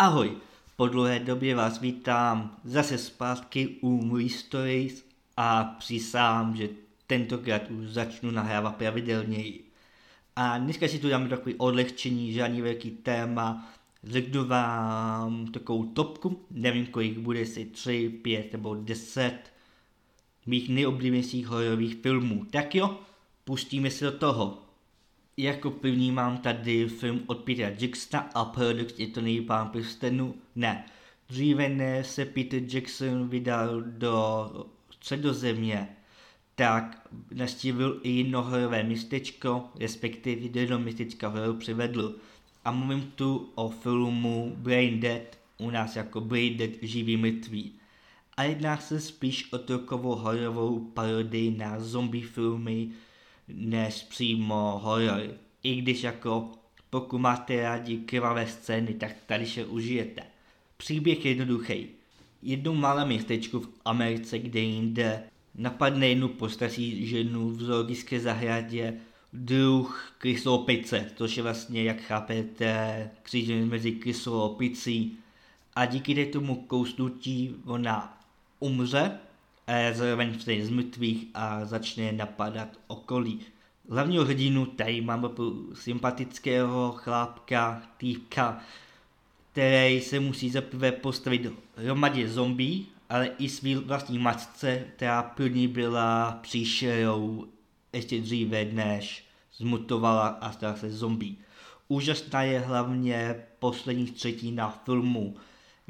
Ahoj, po dlouhé době vás vítám zase zpátky u Movie Stories a přísám, že tentokrát už začnu nahrávat pravidelněji. A dneska si tu dáme takový odlehčení, žádný velký téma, řeknu vám takovou topku, nevím kolik bude, jestli 3, 5 nebo 10 mých nejoblíbenějších hororových filmů. Tak jo, pustíme se do toho. Jako první mám tady film od Petra Jacksona a Paradox je to nejpán pán prstenů. Ne, dříve ne se Peter Jackson vydal do středozemě, tak naštívil i jedno horové městečko, respektive jedno městečka hororu přivedl. A mluvím tu o filmu Brain Dead, u nás jako Brain Dead živý mrtvý. A jedná se spíš o takovou hororovou parodii na zombie filmy, než přímo horor. I když jako pokud máte rádi krvavé scény, tak tady se užijete. Příběh je jednoduchý. Jednou malé městečku v Americe, kde jinde napadne jednu postarší ženu v zoologické zahradě druh kryslopice, což je vlastně, jak chápete, křížení mezi kryslopicí. A díky tomu kousnutí ona umře, zároveň vstane z mrtvých a začne napadat okolí. Hlavního hrdinu tady mám sympatického chlápka, týpka, který se musí zaprvé postavit hromadě zombie, ale i svý vlastní matce, která první byla příšerou ještě dříve, než zmutovala a stala se zombie. Úžasná je hlavně poslední třetina filmu,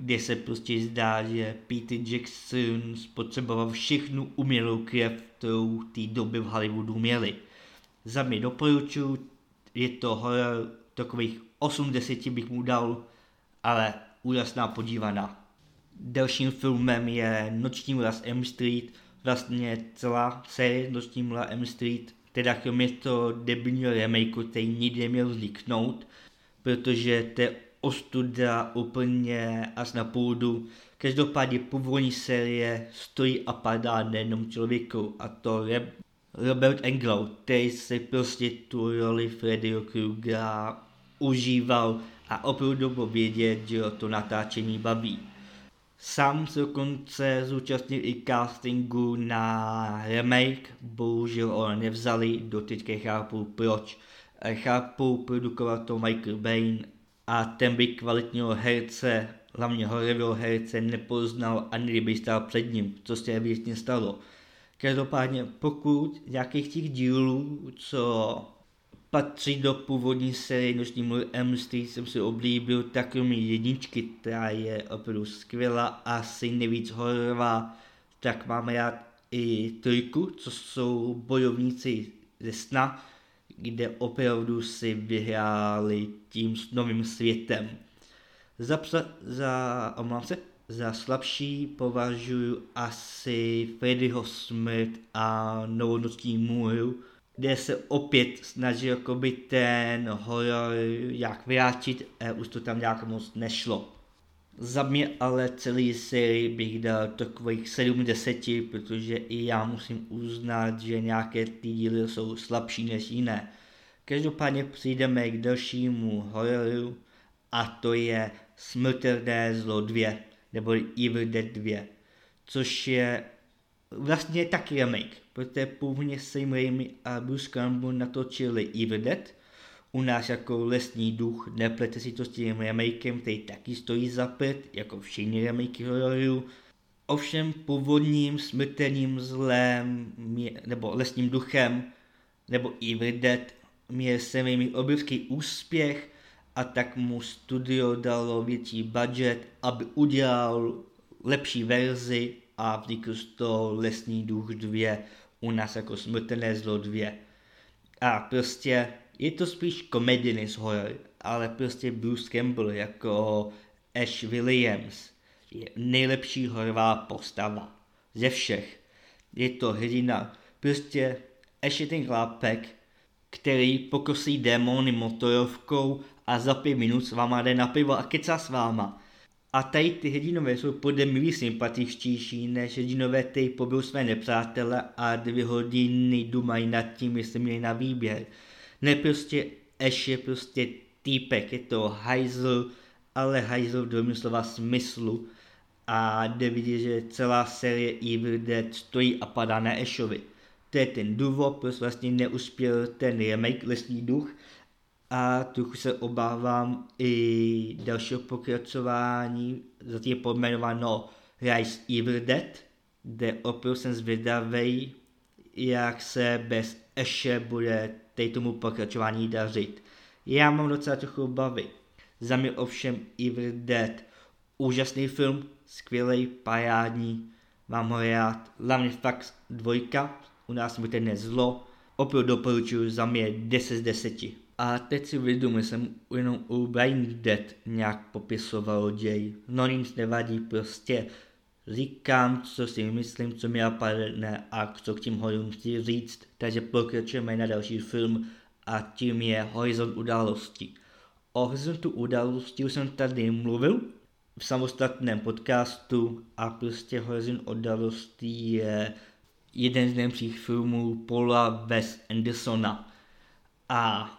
kde se prostě zdá, že Peter Jackson spotřeboval všechnu umělou krev, kterou té doby v Hollywoodu měli. Za mě doporučuji, je to horor takových 80 bych mu dal, ale úžasná podívaná. Dalším filmem je Noční mraz M Street, vlastně celá série Noční mraz M Street, teda kromě to debilního remakeu, který nikdy neměl vzniknout, protože to je ostuda úplně až na půdu. Každopádně původní série stojí a padá nejenom člověku a to je Robert Englund, který si prostě tu roli Freddyho Krugera užíval a opravdu byl vědět, že to natáčení baví. Sám se dokonce zúčastnil i castingu na remake, bohužel ho nevzali, doteďka chápu proč. Chápu, produkoval to Michael Bain a ten by kvalitního herce, hlavně horového herce, nepoznal, ani kdyby stál před ním, co se evidentně stalo. Každopádně pokud nějakých těch dílů, co patří do původní série Noční můj Street jsem si oblíbil, tak jedničky, která je opravdu skvělá, asi nejvíc hororová, tak máme rád i trojku, co jsou bojovníci ze sna, kde opravdu si vyhráli tím novým světem. Za, za, omlám se, za slabší považuji asi Freddyho smrt a novonoční můru, kde se opět snaží jakoby ten horor jak vrátit, a už to tam nějak moc nešlo. Za mě ale celý sérii bych dal takových 70, protože i já musím uznat, že nějaké ty díly jsou slabší než jiné. Každopádně přijdeme k dalšímu hororu a to je Smrtelné zlo 2, nebo Evil Dead 2, což je vlastně taky remake, protože původně Sam Raimi a Bruce Campbell natočili Evil Dead, u nás jako lesní duch, neplete si to s tím remakem, který taky stojí za pět, jako všichni remakey hororů. Ovšem původním smrtelným zlem, nebo lesním duchem, nebo Evil Dead, měl Sam Raimi obrovský úspěch a tak mu studio dalo větší budget, aby udělal lepší verzi a vznikl z toho Lesní duch 2, u nás jako Smrtelné zlo 2. A prostě je to spíš komedie než horor, ale prostě Bruce Campbell jako Ash Williams je nejlepší horová postava ze všech. Je to hrdina, prostě Ash je ten chlápek, který pokosí démony motorovkou a za pět minut s váma jde na pivo a kecá s váma. A tady ty hrdinové jsou podle mě sympatičtější než hrdinové, ty pobyl své nepřátele a dvě hodiny dumají nad tím, jestli měli na výběr. Ne prostě Ash je prostě týpek, je to hajzl ale hajzl v dobrém slova smyslu a jde vidět, že celá série Evil Dead stojí a padá na Ashovi. To je ten důvod, proč vlastně neuspěl ten remake Lesní duch a trochu se obávám i dalšího pokračování, zatím je pojmenováno Rise Evil Dead, kde opravdu jsem zvědavý, jak se bez Ashe bude tomu pokračování dařit. Já mám docela trochu obavy. Za mě ovšem Evil Dead, úžasný film, skvělý, parádní, mám ho rád, hlavně fakt dvojka, u nás bude dnes zlo, opravdu doporučuji za mě 10 z 10. A teď si uvědomuji, jsem jenom u Brain Dead nějak popisoval děj. No nic nevadí, prostě říkám, co si myslím, co mi napadne a co k tím hodům chci říct, takže pokračujeme na další film a tím je Horizont událostí. O horizontu událostí už jsem tady mluvil v samostatném podcastu a prostě Horizont událostí je jeden z nejlepších filmů Paula Wes Andersona. A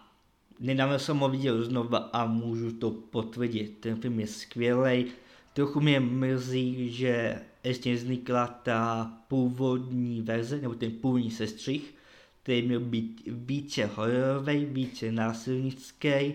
nedávno jsem ho viděl znova a můžu to potvrdit. Ten film je skvělý. Trochu mě mrzí, že ještě vznikla ta původní verze, nebo ten původní sestřih, který měl být více hororový, více násilnický.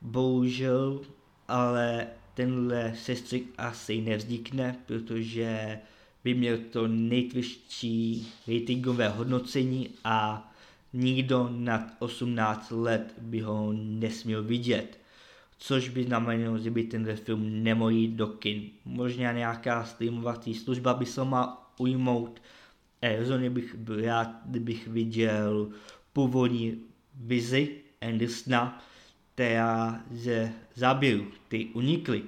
Bohužel, ale tenhle sestřih asi nevznikne, protože by měl to nejtvrdší ratingové hodnocení a nikdo nad 18 let by ho nesměl vidět. Což by znamenalo, že by tenhle film nemohl jít do kin. Možná nějaká streamovací služba by se má ujmout. E, rozhodně bych byl rád, kdybych viděl původní vizi Andersona, která ze záběru, ty unikly,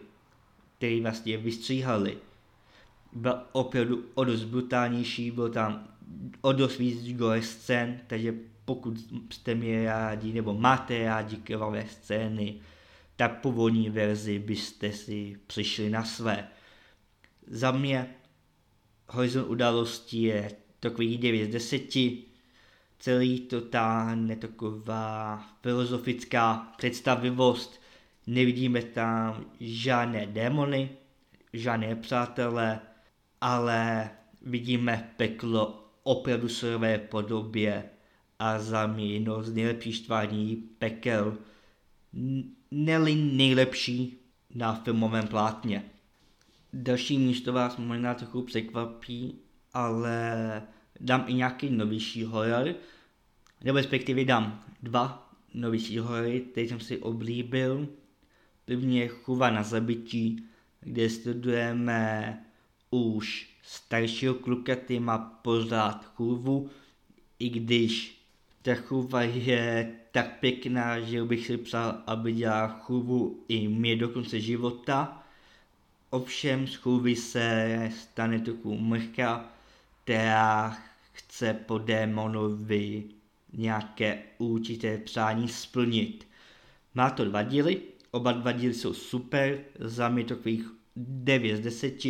který vlastně vystříhali, byl opravdu o dost brutálnější, byl tam o dost víc gore scén, takže pokud jste mě rádi nebo máte rádi krvavé scény, tak původní verzi byste si přišli na své. Za mě Horizon událostí je takový 9 z 10, celý to táhne taková filozofická představivost, nevidíme tam žádné démony, žádné přátelé, ale vidíme peklo opravdu surové podobě a za mě jedno z nejlepších štvání pekel, neli nejlepší na filmovém plátně. Další místo vás možná trochu překvapí, ale dám i nějaký novější horor, nebo respektive dám dva novější horory, které jsem si oblíbil. První je Chuva na zabití, kde studujeme už staršího kluka, který má pořád chůvu, i když ta chůva je tak pěkná, že bych si přál, aby dělala chůvu i mě do konce života. Ovšem z chůvy se stane trochu mrcha, která chce po démonovi nějaké určité přání splnit. Má to dva díly, oba dva díly jsou super, za mě takových 9 z 10.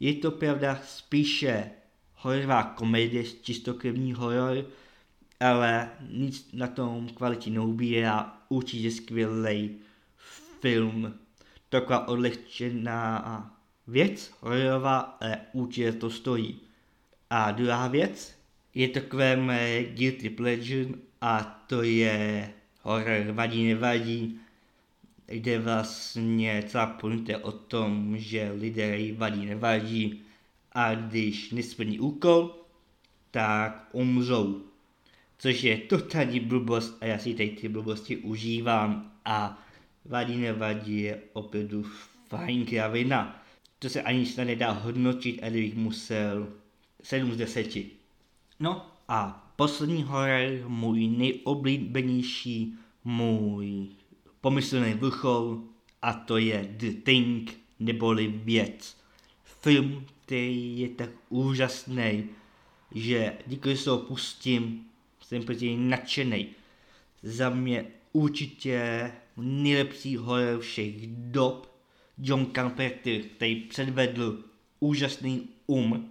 Je to pravda spíše hororová komedie, čistokrevní horor, ale nic na tom kvalitě neubírá, určitě skvělý film, taková odlehčená věc, hororová, ale určitě to stojí. A druhá věc, je takové mé guilty pleasure a to je horor Vadí nevadí, kde vlastně celá pointa o tom, že lidé vadí nevadí. A když nesplní úkol, tak umřou což je totální blbost a já si tady ty blbosti užívám a vadí nevadí je opravdu fajn kravina. To se ani snad nedá hodnotit a kdybych musel 7 z 10. No a poslední horor, můj nejoblíbenější, můj pomyslný vrchol a to je The Thing, neboli věc. Film, který je tak úžasný, že díky se ho pustím, jsem prostě nadšený. Za mě určitě nejlepší horor všech dob. John Carpenter, který předvedl úžasný um,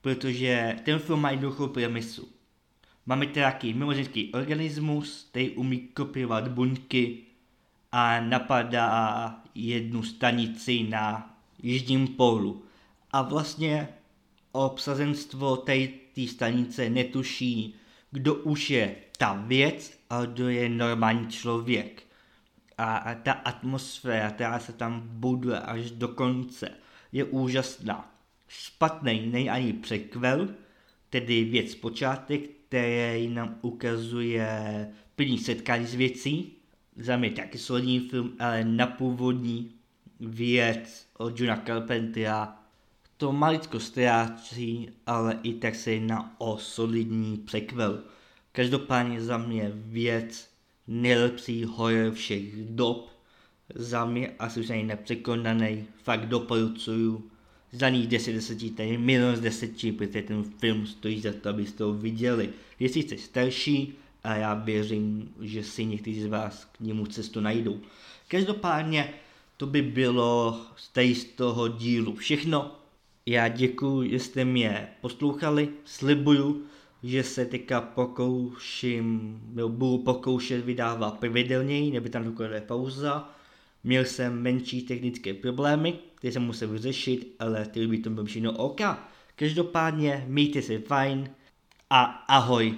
protože ten film má jednoduchou premisu. Máme nějaký mimořádný organismus, který umí kopírovat buňky a napadá jednu stanici na jižním pólu. A vlastně obsazenstvo té stanice netuší, kdo už je ta věc a kdo je normální člověk. A, ta atmosféra, která se tam buduje až do konce, je úžasná. Špatný nej ani překvel, tedy věc počátek, který nám ukazuje plný setkání s věcí. Za mě taky solidní film, ale na původní věc od Johna Carpentera to maličko ztrácí, ale i tak se jedná o solidní překvel. Každopádně za mě věc nejlepší horor všech dob. Za mě asi už nepřekonaný, fakt doporučuju. Za ní 10 10, tady milion z 10, protože ten film stojí za to, abyste ho viděli. Jestli jste starší, a já věřím, že si někteří z vás k němu cestu najdou. Každopádně to by bylo z toho dílu všechno. Já děkuji, že jste mě poslouchali, slibuju, že se teďka pokouším, nebo budu pokoušet vydávat pravidelněji, neby tam dokonce pauza. Měl jsem menší technické problémy, které jsem musel vyřešit, ale ty by to bylo všechno OK. Každopádně mějte se fajn a ahoj.